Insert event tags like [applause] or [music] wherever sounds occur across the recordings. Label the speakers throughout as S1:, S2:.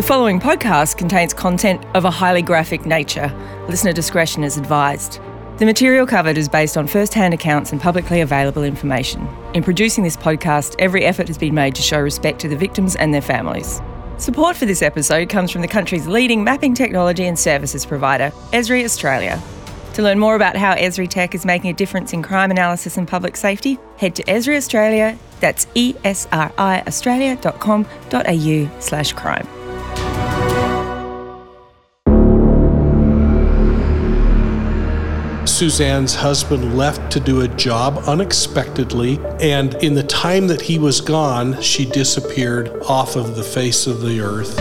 S1: The following podcast contains content of a highly graphic nature. Listener discretion is advised. The material covered is based on first hand accounts and publicly available information. In producing this podcast, every effort has been made to show respect to the victims and their families. Support for this episode comes from the country's leading mapping technology and services provider, Esri Australia. To learn more about how Esri Tech is making a difference in crime analysis and public safety, head to Esri Australia, that's esri australia.com.au slash crime.
S2: Suzanne's husband left to do a job unexpectedly, and in the time that he was gone, she disappeared off of the face of the earth.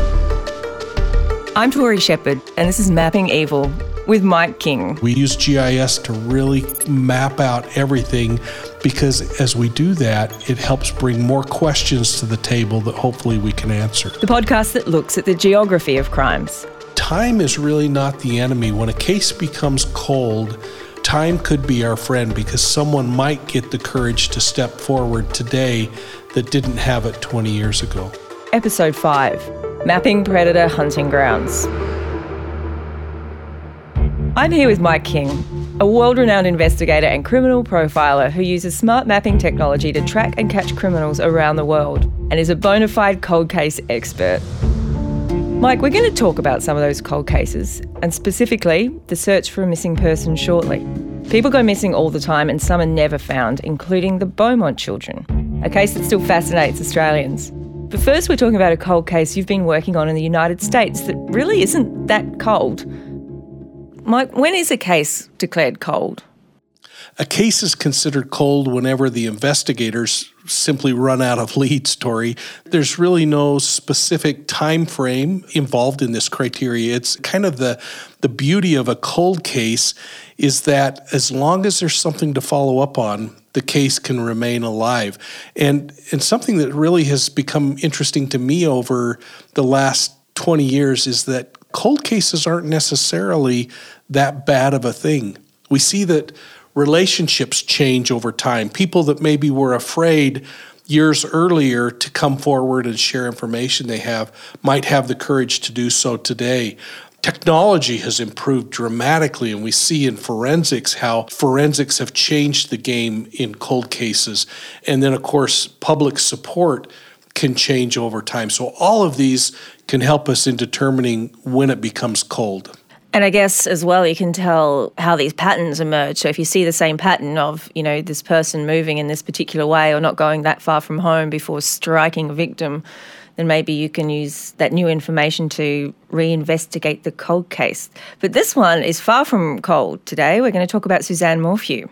S1: I'm Tori Shepard, and this is Mapping Evil with Mike King.
S2: We use GIS to really map out everything because as we do that, it helps bring more questions to the table that hopefully we can answer.
S1: The podcast that looks at the geography of crimes.
S2: Time is really not the enemy. When a case becomes cold, time could be our friend because someone might get the courage to step forward today that didn't have it 20 years ago.
S1: Episode 5 Mapping Predator Hunting Grounds. I'm here with Mike King, a world renowned investigator and criminal profiler who uses smart mapping technology to track and catch criminals around the world and is a bona fide cold case expert. Mike, we're going to talk about some of those cold cases and specifically the search for a missing person shortly. People go missing all the time and some are never found, including the Beaumont children, a case that still fascinates Australians. But first, we're talking about a cold case you've been working on in the United States that really isn't that cold. Mike, when is a case declared cold?
S2: A case is considered cold whenever the investigators simply run out of leads, Tori. There's really no specific time frame involved in this criteria. It's kind of the the beauty of a cold case is that as long as there's something to follow up on, the case can remain alive. And and something that really has become interesting to me over the last 20 years is that cold cases aren't necessarily that bad of a thing. We see that relationships change over time. People that maybe were afraid years earlier to come forward and share information they have might have the courage to do so today. Technology has improved dramatically, and we see in forensics how forensics have changed the game in cold cases. And then, of course, public support can change over time. So, all of these can help us in determining when it becomes cold.
S1: And I guess as well, you can tell how these patterns emerge. So if you see the same pattern of, you know, this person moving in this particular way or not going that far from home before striking a victim, then maybe you can use that new information to reinvestigate the cold case. But this one is far from cold today. We're going to talk about Suzanne Morphew.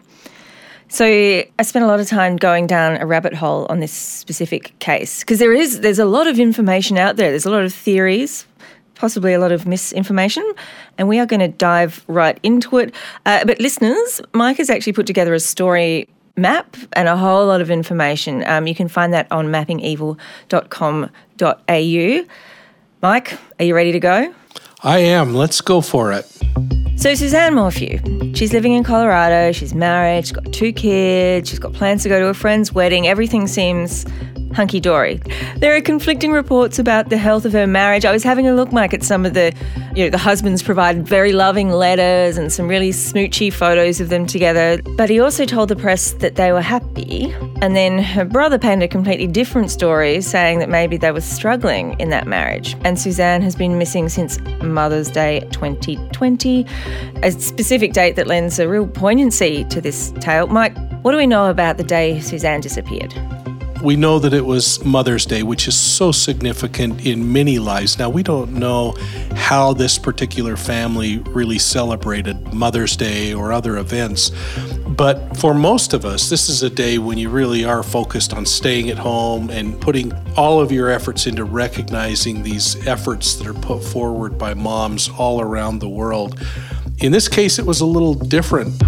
S1: So I spent a lot of time going down a rabbit hole on this specific case because there is there's a lot of information out there. There's a lot of theories, possibly a lot of misinformation, and we are going to dive right into it. Uh, but listeners, Mike has actually put together a story map and a whole lot of information. Um, you can find that on mappingevil.com.au. Mike, are you ready to go?
S2: I am. Let's go for it.
S1: So, Suzanne Morphew, she's living in Colorado. She's married. She's got two kids. She's got plans to go to a friend's wedding. Everything seems hunky dory. There are conflicting reports about the health of her marriage. I was having a look, Mike, at some of the, you know, the husbands provided very loving letters and some really smoochy photos of them together. But he also told the press that they were happy. And then her brother painted a completely different story, saying that maybe they were struggling in that marriage. And Suzanne has been missing since Mother's Day 2020, a specific date that lends a real poignancy to this tale. Mike, what do we know about the day Suzanne disappeared?
S2: We know that it was Mother's Day, which is so significant in many lives. Now, we don't know how this particular family really celebrated Mother's Day or other events, but for most of us, this is a day when you really are focused on staying at home and putting all of your efforts into recognizing these efforts that are put forward by moms all around the world. In this case, it was a little different.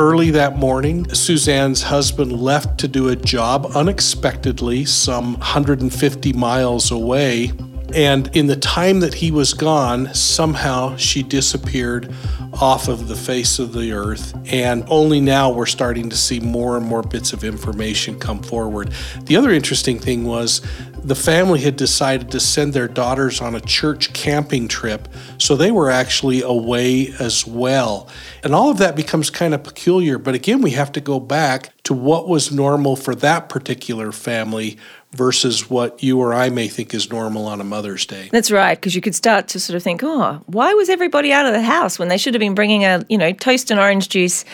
S2: Early that morning, Suzanne's husband left to do a job unexpectedly, some 150 miles away. And in the time that he was gone, somehow she disappeared off of the face of the earth. And only now we're starting to see more and more bits of information come forward. The other interesting thing was the family had decided to send their daughters on a church camping trip, so they were actually away as well. And all of that becomes kind of peculiar, but again, we have to go back to what was normal for that particular family versus what you or I may think is normal on a Mother's Day.
S1: That's right, because you could start to sort of think, oh, why was everybody out of the house when they should have been bringing a, you know, toast and orange juice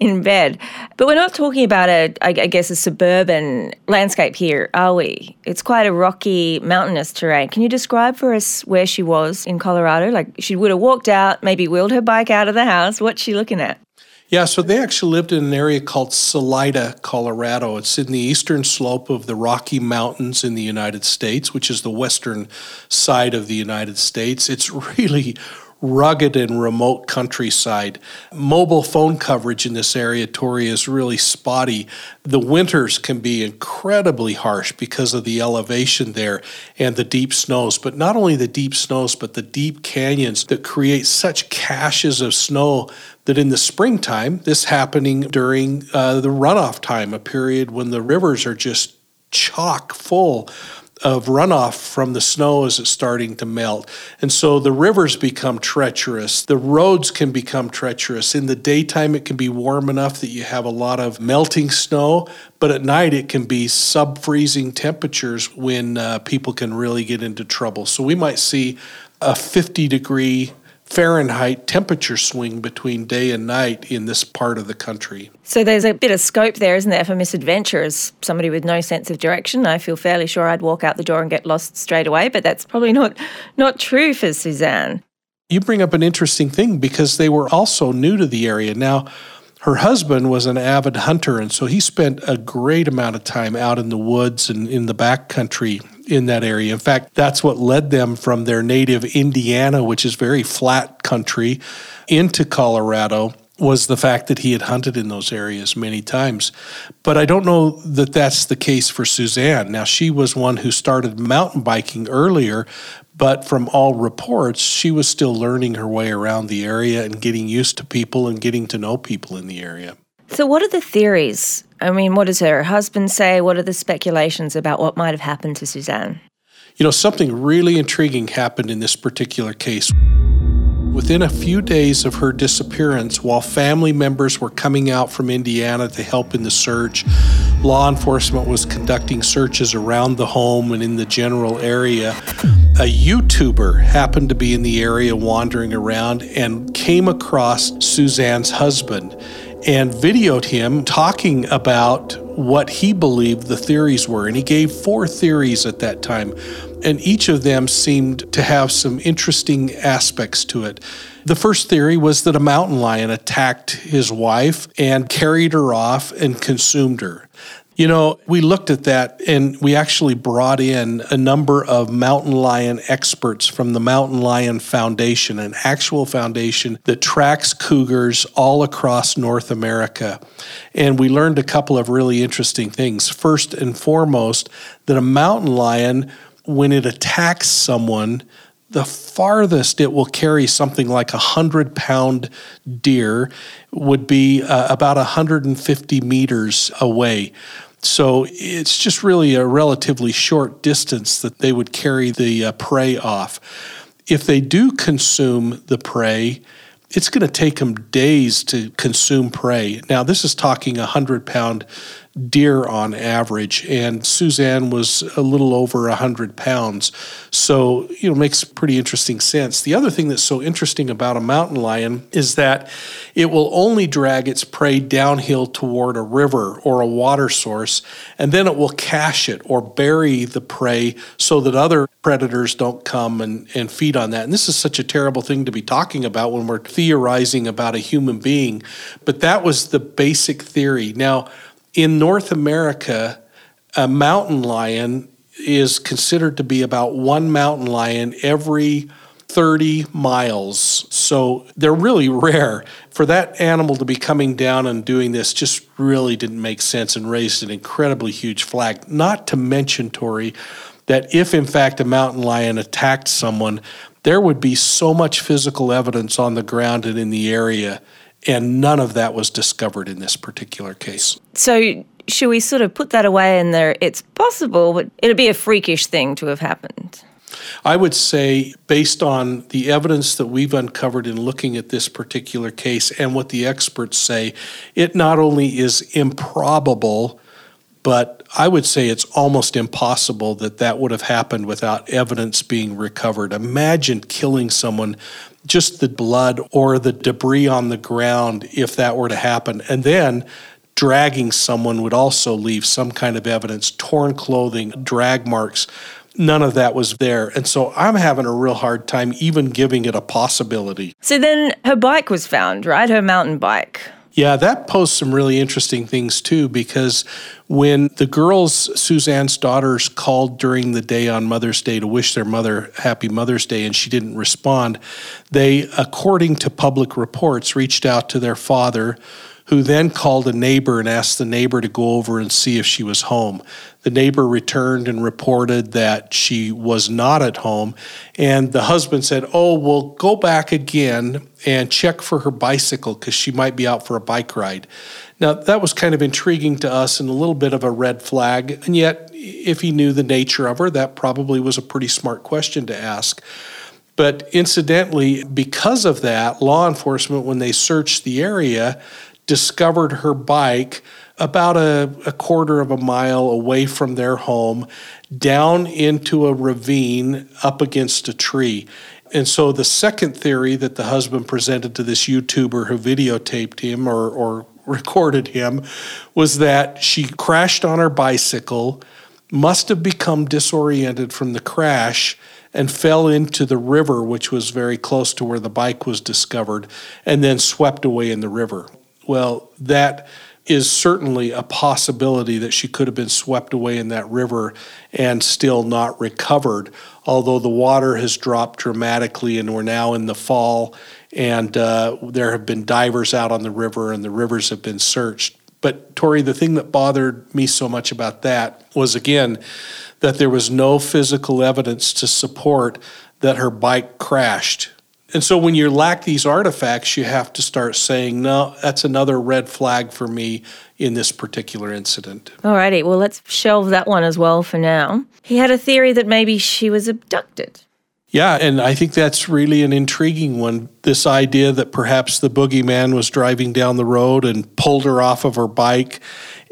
S1: in bed? But we're not talking about a, I guess, a suburban landscape here, are we? It's quite a rocky, mountainous terrain. Can you describe for us where she was in Colorado? Like she would have walked out, maybe wheeled her bike out of the house. What's she looking at?
S2: Yeah, so they actually lived in an area called Salida, Colorado. It's in the eastern slope of the Rocky Mountains in the United States, which is the western side of the United States. It's [laughs] really rugged and remote countryside. Mobile phone coverage in this area, Tori, is really spotty. The winters can be incredibly harsh because of the elevation there and the deep snows. But not only the deep snows, but the deep canyons that create such caches of snow that in the springtime, this happening during uh, the runoff time, a period when the rivers are just chock full of runoff from the snow as it's starting to melt. And so the rivers become treacherous. The roads can become treacherous. In the daytime, it can be warm enough that you have a lot of melting snow, but at night, it can be sub freezing temperatures when uh, people can really get into trouble. So we might see a 50 degree Fahrenheit temperature swing between day and night in this part of the country.
S1: So there's a bit of scope there, isn't there, for misadventure as somebody with no sense of direction. I feel fairly sure I'd walk out the door and get lost straight away, but that's probably not not true for Suzanne.
S2: You bring up an interesting thing because they were also new to the area. Now, her husband was an avid hunter, and so he spent a great amount of time out in the woods and in the back country in that area. In fact, that's what led them from their native Indiana, which is very flat country, into Colorado was the fact that he had hunted in those areas many times. But I don't know that that's the case for Suzanne. Now, she was one who started mountain biking earlier, but from all reports, she was still learning her way around the area and getting used to people and getting to know people in the area.
S1: So, what are the theories? I mean, what does her husband say? What are the speculations about what might have happened to Suzanne?
S2: You know, something really intriguing happened in this particular case. Within a few days of her disappearance, while family members were coming out from Indiana to help in the search, law enforcement was conducting searches around the home and in the general area. A YouTuber happened to be in the area wandering around and came across Suzanne's husband and videoed him talking about what he believed the theories were. And he gave four theories at that time, and each of them seemed to have some interesting aspects to it. The first theory was that a mountain lion attacked his wife and carried her off and consumed her. You know, we looked at that and we actually brought in a number of mountain lion experts from the Mountain Lion Foundation, an actual foundation that tracks cougars all across North America. And we learned a couple of really interesting things. First and foremost, that a mountain lion, when it attacks someone, the farthest it will carry something like a hundred pound deer would be uh, about 150 meters away. So it's just really a relatively short distance that they would carry the uh, prey off. If they do consume the prey, it's going to take them days to consume prey. Now, this is talking a 100 pound deer on average, and Suzanne was a little over 100 pounds. So, you know, makes pretty interesting sense. The other thing that's so interesting about a mountain lion is that it will only drag its prey downhill toward a river or a water source, and then it will cache it or bury the prey so that other predators don't come and, and feed on that. And this is such a terrible thing to be talking about when we're theorizing about a human being, but that was the basic theory. Now, in North America, a mountain lion is considered to be about one mountain lion every 30 miles. So they're really rare. For that animal to be coming down and doing this just really didn't make sense and raised an incredibly huge flag. Not to mention, Tori, that if in fact a mountain lion attacked someone, there would be so much physical evidence on the ground and in the area, and none of that was discovered in this particular case.
S1: So, should we sort of put that away in there? It's possible, but it'd be a freakish thing to have happened.
S2: I would say, based on the evidence that we've uncovered in looking at this particular case and what the experts say, it not only is improbable, but I would say it's almost impossible that that would have happened without evidence being recovered. Imagine killing someone, just the blood or the debris on the ground, if that were to happen. And then dragging someone would also leave some kind of evidence torn clothing, drag marks none of that was there. And so I'm having a real hard time even giving it a possibility.
S1: So then her bike was found, right? Her mountain bike.
S2: Yeah, that posed some really interesting things too, because when the girls, Suzanne's daughters, called during the day on Mother's Day to wish their mother happy Mother's Day and she didn't respond, they, according to public reports, reached out to their father, who then called a neighbor and asked the neighbor to go over and see if she was home. The neighbor returned and reported that she was not at home. And the husband said, Oh, well, go back again and check for her bicycle because she might be out for a bike ride. Now, that was kind of intriguing to us and a little bit of a red flag. And yet, if he knew the nature of her, that probably was a pretty smart question to ask. But incidentally, because of that, law enforcement, when they searched the area, discovered her bike about a, a, quarter of a mile away from their home down into a ravine up against a tree. And so the second theory that the husband presented to this YouTuber who videotaped him or, or [laughs] recorded him was that she crashed on her bicycle, must have become disoriented from the crash, and fell into the river, which was very close to where the bike was discovered, and then swept away in the river. Well, that is certainly a possibility that she could have been swept away in that river and still not recovered. Although the water has dropped dramatically and we're now in the fall, and uh, there have been divers out on the river and the rivers have been searched. But, Tori, the thing that bothered me so much about that was again that there was no physical evidence to support that her bike crashed and so when you lack these artifacts, you have to start saying, no, that's another red flag for me in this particular incident.
S1: Alrighty, well, let's shelve that one as well for now. He had a theory that maybe she was abducted.
S2: Yeah, and I think that's really an intriguing one. This idea that perhaps the boogeyman was driving down the road and pulled her off of her bike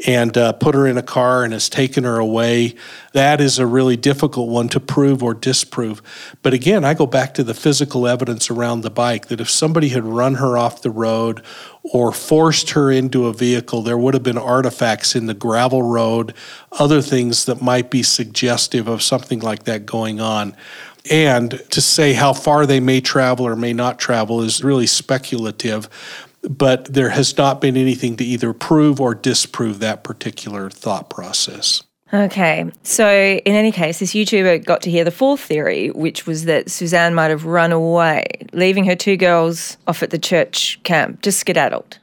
S2: and uh, put her in a car and has taken her away. That is a really difficult one to prove or disprove. But again, I go back to the physical evidence around the bike that if somebody had run her off the road or forced her into a vehicle, there would have been artifacts in the gravel road, other things that might be suggestive of something like that going on. And to say how far they may travel or may not travel is really speculative but there has not been anything to either prove or disprove that particular thought process.
S1: Okay, so in any case, this YouTuber got to hear the fourth theory, which was that Suzanne might have run away, leaving her two girls off at the church camp, just skedaddled.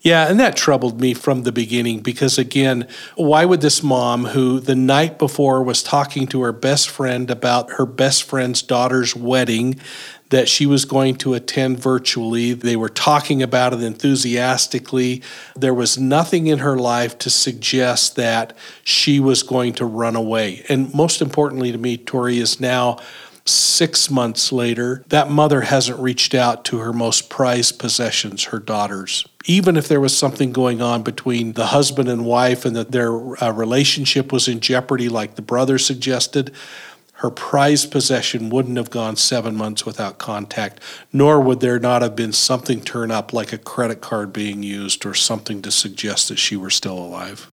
S2: Yeah, and that troubled me from the beginning because, again, why would this mom, who the night before was talking to her best friend about her best friend's daughter's wedding, that she was going to attend virtually. They were talking about it enthusiastically. There was nothing in her life to suggest that she was going to run away. And most importantly to me, Tori is now six months later, that mother hasn't reached out to her most prized possessions, her daughters. Even if there was something going on between the husband and wife and that their uh, relationship was in jeopardy, like the brother suggested, her prized possession wouldn't have gone seven months without contact, nor would there not have been something turn up like a credit card being used or something to suggest that she were still alive.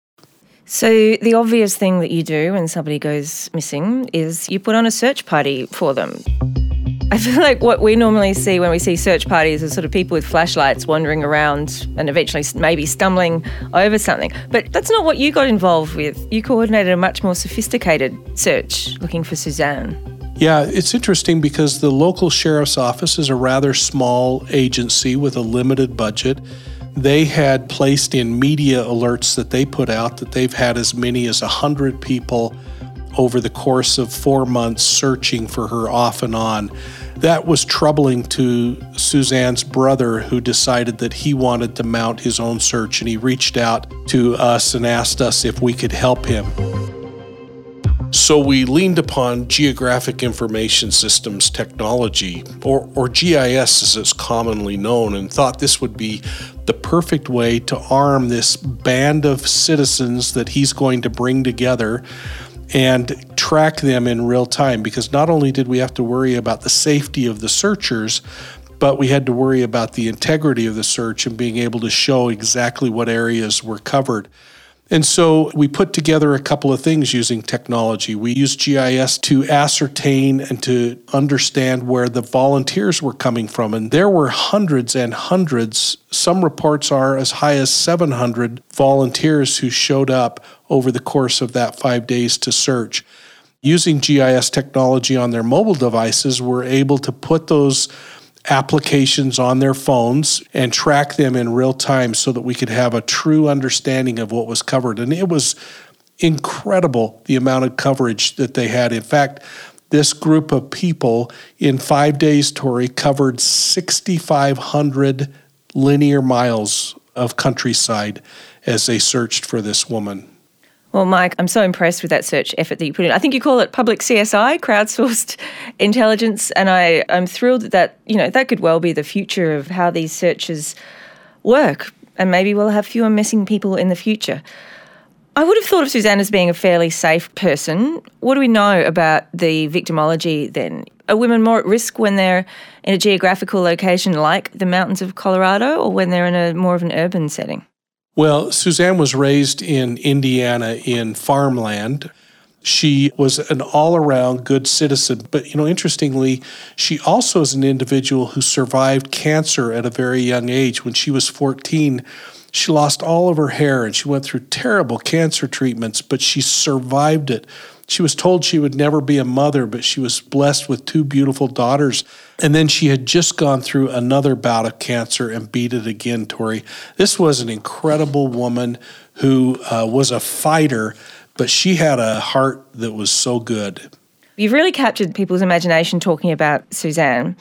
S1: So, the obvious thing that you do when somebody goes missing is you put on a search party for them. I feel like what we normally see when we see search parties is sort of people with flashlights wandering around and eventually maybe stumbling over something. But that's not what you got involved with. You coordinated a much more sophisticated search looking for Suzanne.
S2: Yeah, it's interesting because the local sheriff's office is a rather small agency with a limited budget. They had placed in media alerts that they put out that they've had as many as 100 people over the course of four months searching for her off and on. That was troubling to Suzanne's brother, who decided that he wanted to mount his own search, and he reached out to us and asked us if we could help him. So we leaned upon Geographic Information Systems technology, or, or GIS as it's commonly known, and thought this would be the perfect way to arm this band of citizens that he's going to bring together and track them in real time. Because not only did we have to worry about the safety of the searchers, but we had to worry about the integrity of the search and being able to show exactly what areas were covered. And so we put together a couple of things using technology. We used GIS to ascertain and to understand where the volunteers were coming from. And there were hundreds and hundreds, some reports are as high as 700 volunteers who showed up over the course of that five days to search. Using GIS technology on their mobile devices, we're able to put those applications on their phones and track them in real time so that we could have a true understanding of what was covered. And it was incredible the amount of coverage that they had. In fact, this group of people in five days, Tori, covered 6,500 linear miles of countryside as they searched for this woman.
S1: Well, Mike, I'm so impressed with that search effort that you put in. I think you call it public CSI, crowdsourced [laughs] intelligence, and I, I'm thrilled that you know that could well be the future of how these searches work, and maybe we'll have fewer missing people in the future. I would have thought of Suzanne as being a fairly safe person. What do we know about the victimology then? Are women more at risk when they're in a geographical location like the mountains of Colorado or when they're in a more of an urban setting?
S2: Well, Suzanne was raised in Indiana in farmland. She was an all around good citizen. But, you know, interestingly, she also is an individual who survived cancer at a very young age. When she was 14, she lost all of her hair and she went through terrible cancer treatments, but she survived it. She was told she would never be a mother, but she was blessed with two beautiful daughters. And then she had just gone through another bout of cancer and beat it again, Tori. This was an incredible woman who uh, was a fighter, but she had a heart that was so good.
S1: You've really captured people's imagination talking about Suzanne.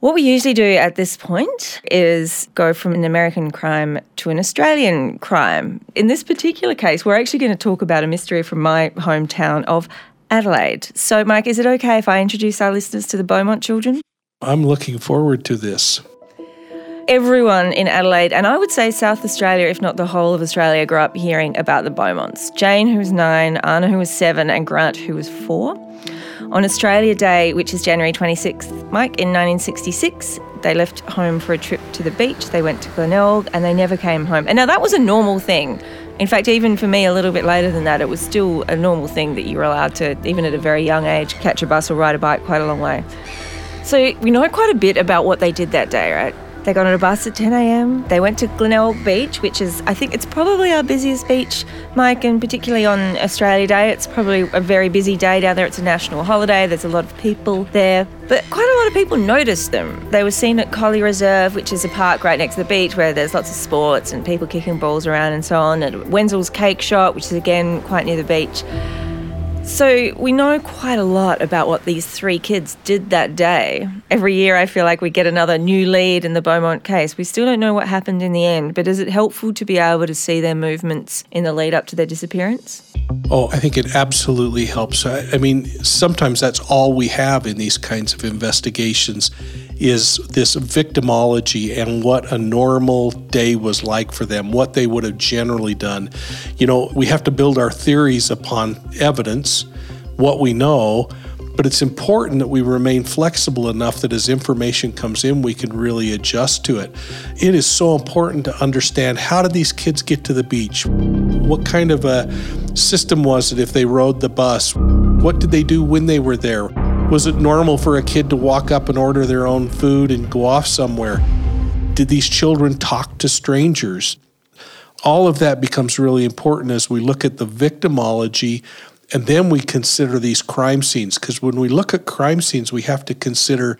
S1: What we usually do at this point is go from an American crime to an Australian crime. In this particular case, we're actually going to talk about a mystery from my hometown of Adelaide. So, Mike, is it okay if I introduce our listeners to the Beaumont children?
S2: I'm looking forward to this.
S1: Everyone in Adelaide, and I would say South Australia, if not the whole of Australia, grew up hearing about the Beaumonts. Jane, who was nine, Anna, who was seven, and Grant, who was four. On Australia Day, which is January 26th, Mike, in 1966, they left home for a trip to the beach. They went to Glenelg and they never came home. And now that was a normal thing. In fact, even for me, a little bit later than that, it was still a normal thing that you were allowed to, even at a very young age, catch a bus or ride a bike quite a long way. So we know quite a bit about what they did that day, right? They got on a bus at 10 a.m. They went to Glenelg Beach, which is, I think, it's probably our busiest beach, Mike, and particularly on Australia Day. It's probably a very busy day down there. It's a national holiday. There's a lot of people there. But quite a lot of people noticed them. They were seen at Colley Reserve, which is a park right next to the beach where there's lots of sports and people kicking balls around and so on. At Wenzel's Cake Shop, which is again quite near the beach. So, we know quite a lot about what these three kids did that day. Every year, I feel like we get another new lead in the Beaumont case. We still don't know what happened in the end, but is it helpful to be able to see their movements in the lead up to their disappearance?
S2: Oh, I think it absolutely helps. I, mean, sometimes that's all we have in these kinds of investigations is this victimology and what a normal day was like for them, what they would have generally done. You know, we have to build our theories upon evidence, what we know, but it's important that we remain flexible enough that as information comes in, we can really adjust to it. It is so important to understand how did these kids get to the beach? What kind of a system was it if they rode the bus? What did they do when they were there? Was it normal for a kid to walk up and order their own food and go off somewhere? Did these children talk to strangers? All of that becomes really important as we look at the victimology And then we consider these crime scenes because when we look at crime scenes, we have to consider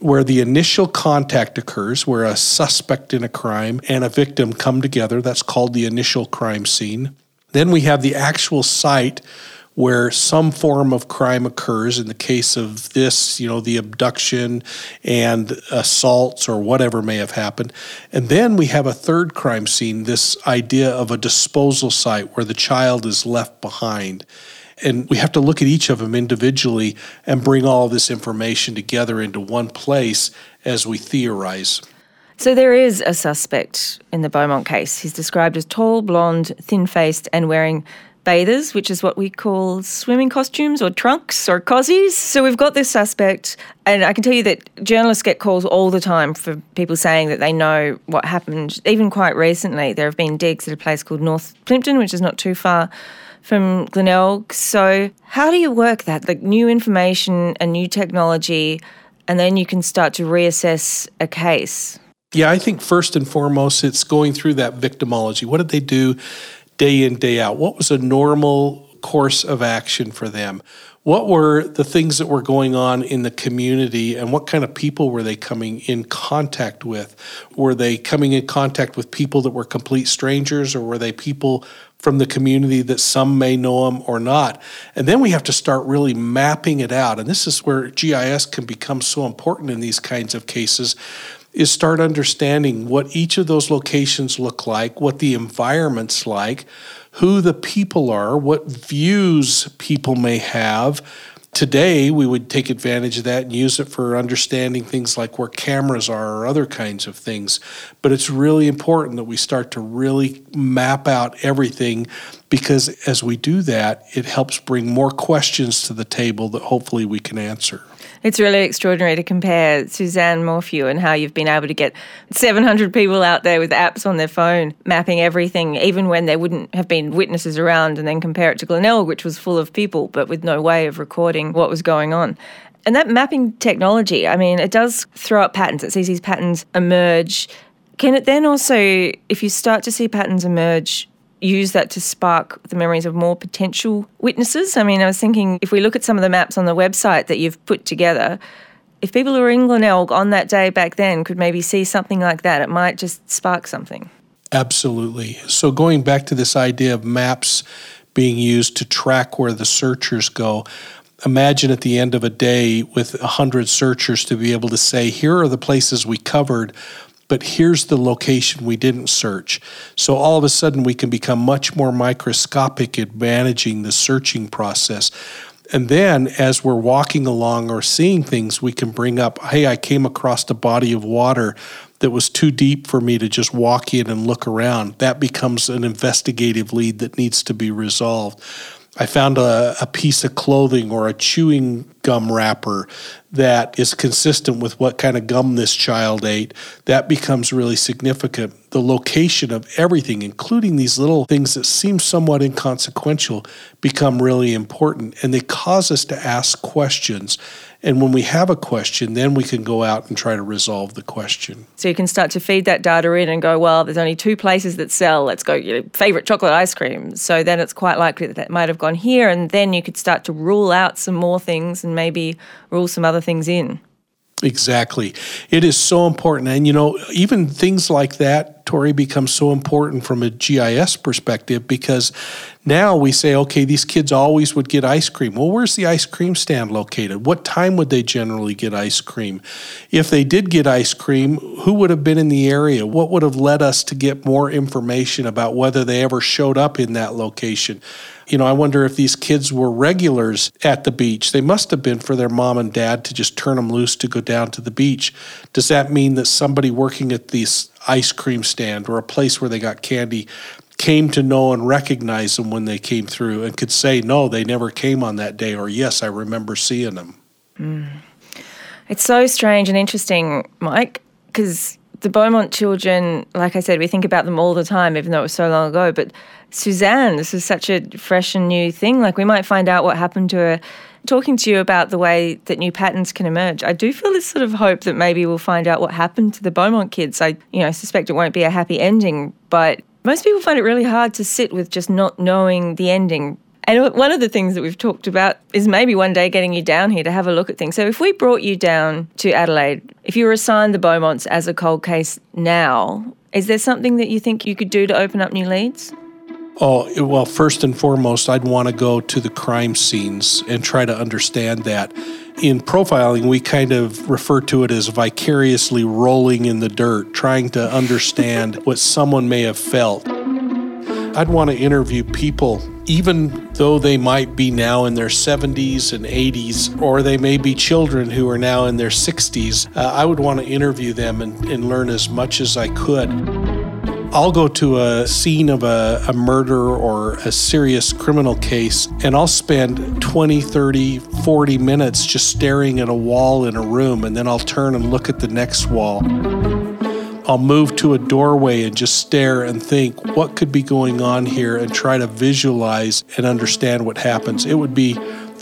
S2: where the initial contact occurs, where a suspect in a crime and a victim come together. That's called the initial crime scene. Then we have the actual site where some form of crime occurs. In the case of this, you know, the abduction and assaults or whatever may have happened. And then we have a third crime scene this idea of a disposal site where the child is left behind. And we have to look at each of them individually and bring all this information together into one place as we theorize.
S1: So there is a suspect in the Beaumont case. He's described as tall, blonde, thin faced, and wearing bathers, which is what we call swimming costumes or trunks or cozies. So we've got this suspect, and I can tell you that journalists get calls all the time for people saying that they know what happened. Even quite recently, there have been digs at a place called North Plympton, which is not too far from Glenelg. So how do you work that? Like new information and new technology, and then you can start to reassess a case.
S2: Yeah, I think first and foremost, it's going through that victimology. What did they do day in, day out? What was a normal course of action for them? What were the things that were going on in the community and what kind of people were they coming in contact with? Were they coming in contact with people that were complete strangers or were they people from the community that some may know them or not? And then we have to start really mapping it out. And this is where GIS can become so important in these kinds of cases is start understanding what each of those locations look like, what the environment's like, who the people are, what views people may have. Today, we would take advantage of that and use it for understanding things like where cameras are or other kinds of things. But it's really important that we start to really map out everything because as we do that, it helps bring more questions to the table that hopefully we can answer.
S1: It's really extraordinary to compare Suzanne Morphew and how you've been able to get 700 people out there with apps on their phone mapping everything, even when there wouldn't have been witnesses around, and then compare it to Glenelg, which was full of people but with no way of recording what was going on. And that mapping technology, I mean, it does throw up patterns. It sees these patterns emerge. Can it then also, if you start to see patterns emerge, use that to spark the memories of more potential witnesses. I mean, I was thinking if we look at some of the maps on the website that you've put together, if people who are in Glenelg on that day back then could maybe see something like that, it might just spark something.
S2: Absolutely. So, going back to this idea of maps being used to track where the searchers go, imagine at the end of a day with 100 searchers to be able to say, here are the places we covered but here's the location we didn't search. So all of a sudden, we can become much more microscopic at managing the searching process. And then, as we're walking along or seeing things, we can bring up, hey, I came across a body of water that was too deep for me to just walk in and look around. That becomes an investigative lead that needs to be resolved. I found a, a piece of clothing or a chewing gum wrapper that is consistent with what kind of gum this child ate. That becomes really significant. The location of everything, including these little things that seem somewhat inconsequential, become really important and they cause us to ask questions and when we have a question, then we can go out and try to resolve the question.
S1: So you can start to feed that data in and go, well, there's only two places that sell. Let's go, your favorite chocolate ice cream. So then it's quite likely that that might have gone here. And then you could start to rule out some more things and maybe rule some other things in.
S2: Exactly. It is so important. And, you know, even things like that, Tori, become so important from a GIS perspective because now we say, okay, these kids always would get ice cream. Well, where's the ice cream stand located? What time would they generally get ice cream? If they did get ice cream, who would have been in the area? What would have led us to get more information about whether they ever showed up in that location? You know, I wonder if these kids were regulars at the beach. They must have been for their mom and dad to just turn them loose to go down to the beach. Does that mean that somebody working at this ice cream stand or a place where they got candy came to know and recognize them when they came through and could say, no, they never came on that day, or yes, I remember seeing them?
S1: Mm. It's so strange and interesting, Mike, because the Beaumont children, like I said, we think about them all the time, even though it was so long ago. But Suzanne, this is such a fresh and new thing. Like we might find out what happened to her. Talking to you about the way that new patterns can emerge, I do feel this sort of hope that maybe we'll find out what happened to the Beaumont kids. I, you know, suspect it won't be a happy ending, but most people find it really hard to sit with just not knowing the ending And one of the things that we've talked about is maybe one day getting you down here to have a look at things. So if we brought you down to Adelaide, if you were assigned the Beaumonts as a cold case now, is there something that you think you could do to open up new leads?
S2: Oh, well, first and foremost, I'd want to go to the crime scenes and try to understand that. In profiling, we kind of refer to it as vicariously rolling in the dirt, trying to understand [laughs] what someone may have felt. I'd want to interview people, even though they might be now in their 70s and 80s, or they may be children who are now in their 60s. Uh, I would want to interview them and, and learn as much as I could. I'll go to a scene of a, a, murder or a serious criminal case and I'll spend 20, 30, 40 minutes just staring at a wall in a room and then I'll turn and look at the next wall. I'll move to a doorway and just stare and think what could be going on here and try to visualize and understand what happens. It would be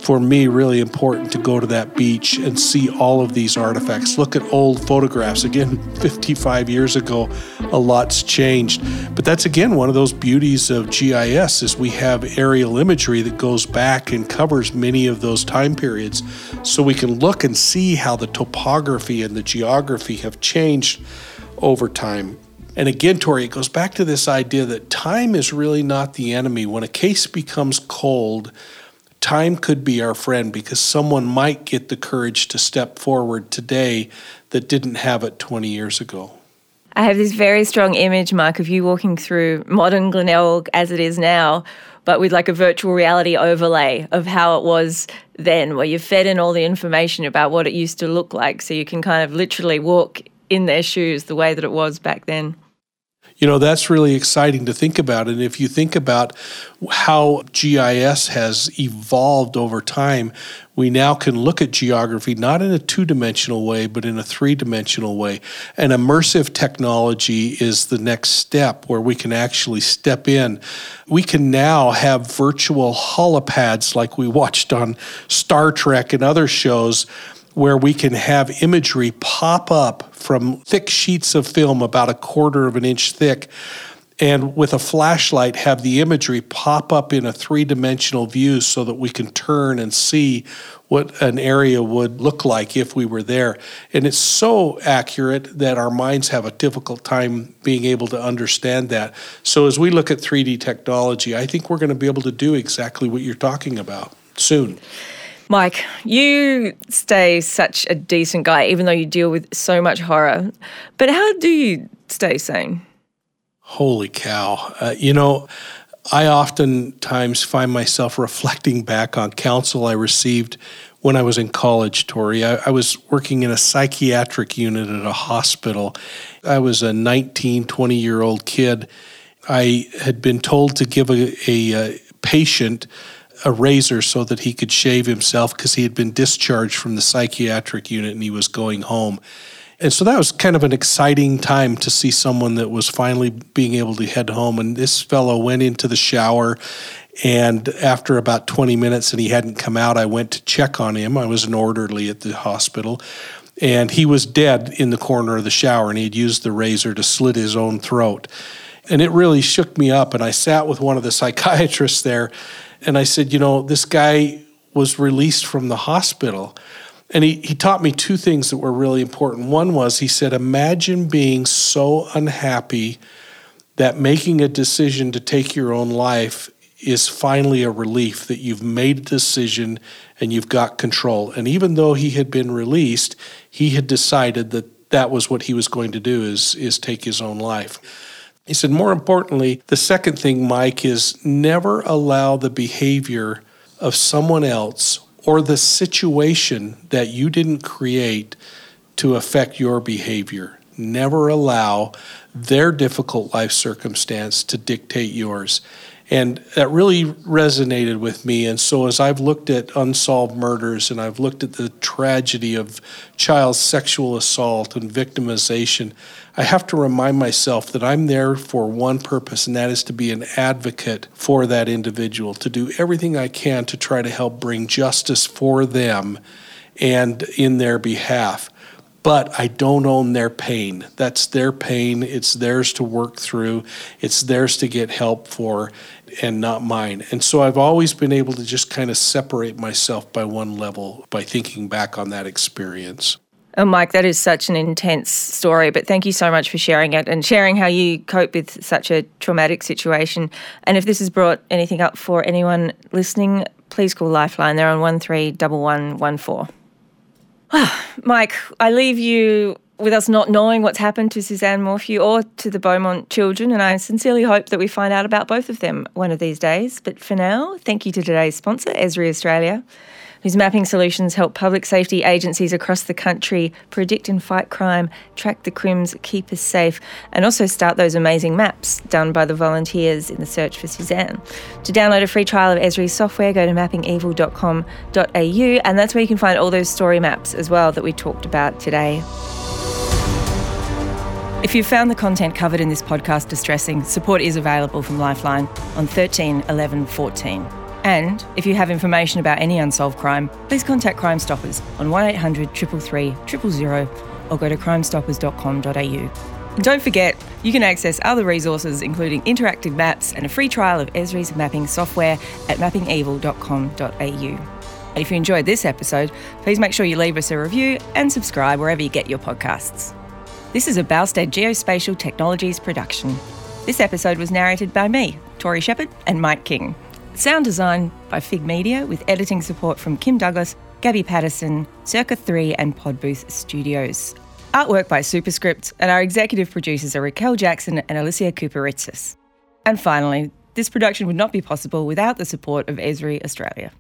S2: for me really important to go to that beach and see all of these artifacts. Look at old photographs. Again, [laughs] 55 years ago, a lot's changed. But that's again one of those beauties of GIS is we have aerial imagery that goes back and covers many of those time periods. So we can look and see how the topography and the geography have changed over time. And again, Tori, it goes back to this idea that time is really not the enemy. When a case becomes cold, time could be our friend because someone might get the courage to step forward today that didn't have it 20 years ago.
S1: I have this very strong image, Mark, of you walking through modern Glenelg as it is now, but with like a virtual reality overlay of how it was then, where you're fed in all the information about what it used to look like. So you can kind of literally walk in their shoes the way that it was back then.
S2: You know, that's really exciting to think about. And if you think about how GIS has evolved over time, we now can look at geography not in a two dimensional way, but in a three dimensional way. And immersive technology is the next step where we can actually step in. We can now have virtual holopads like we watched on Star Trek and other shows where we can have imagery pop up from thick sheets of film about a quarter of an inch thick and with a flashlight have the imagery pop up in a three-dimensional view so that we can turn and see what an area would look like if we were there. And it's so accurate that our minds have a difficult time being able to understand that. So as we look at 3D technology I think we're going to be able to do exactly what you're talking about soon
S1: Mike, you stay such a decent guy, even though you deal with so much horror. But how do you stay sane?
S2: Holy cow. Uh, you know, I oftentimes find myself [laughs] reflecting back on counsel I received when I was in college, Tori. I, I, was working in a psychiatric unit at a hospital. I was a 19, 20 year old kid. I had been told to give a, a, a patient a razor so that he could shave himself because he had been discharged from the psychiatric unit and he was going home. And so that was kind of an exciting time to see someone that was finally being able to head home. And this fellow went into the shower. And after about 20 minutes and he hadn't come out, I went to check on him. I was an orderly at the hospital. And he was dead in the corner of the shower and he'd used the razor to slit his own throat. And it really shook me up. And I sat with one of the [laughs] psychiatrists there and I said, you know, this guy was released from the hospital. And he, he taught me two things that were really important. One was he said, Imagine being so unhappy that making a decision to take your own life is finally a relief that you've made a decision and you've got control. And even though he had been released, he had decided that that was what he was going to do is, is take his own life. He said, more importantly, the second thing, Mike, is never allow the behavior of someone else or the situation that you didn't create to affect your behavior. Never allow their difficult life circumstance to dictate yours. And that really resonated with me. And so, as I've looked at unsolved murders and I've looked at the tragedy of child sexual assault and victimization, I have to remind myself that I'm there for one purpose, and that is to be an advocate for that individual, to do everything I can to try to help bring justice for them and in their behalf. But I don't own their pain. That's their pain. It's theirs to work through, it's theirs to get help for, and not mine. And so I've always been able to just kind of separate myself by one level by thinking back on that experience.
S1: Oh, Mike, that is such an intense story, but thank you so much for sharing it and sharing how you cope with such a traumatic situation. And if this has brought anything up for anyone listening, please call Lifeline. They're on 131114. [sighs] Mike, I leave you with us not knowing what's happened to Suzanne Morphew or to the Beaumont children, and I sincerely hope that we find out about both of them one of these days. But for now, thank you to today's sponsor, Esri Australia whose mapping solutions help public safety agencies across the country predict and fight crime, track the crims, keep us safe, and also start those amazing maps done by the volunteers in the search for Suzanne. To download a free trial of Esri software, go to mappingevil.com.au, and that's where you can find all those story maps as well that we talked about today. If you've found the content covered in this podcast distressing, support is available from Lifeline on 13 11 14. And if you have information about any unsolved crime, please contact Crime Stoppers on 1800 333 000 or go to crimestoppers.com.au. And don't forget, you can access other resources, including interactive maps and a free trial of Esri's mapping software at mappingevil.com.au. If you enjoyed this episode, please make sure you leave us a review and subscribe wherever you get your podcasts. This is a Boustead Geospatial Technologies production. This episode was narrated by me, Tori Shepherd, and Mike King. Sound design by Fig Media with editing support from Kim Douglas, Gabby Patterson, Circa 3 and Podbooth Studios. Artwork by Superscript, and our executive producers are Raquel Jackson and Alicia Cooperitsis. And finally, this production would not be possible without the support of Esri Australia.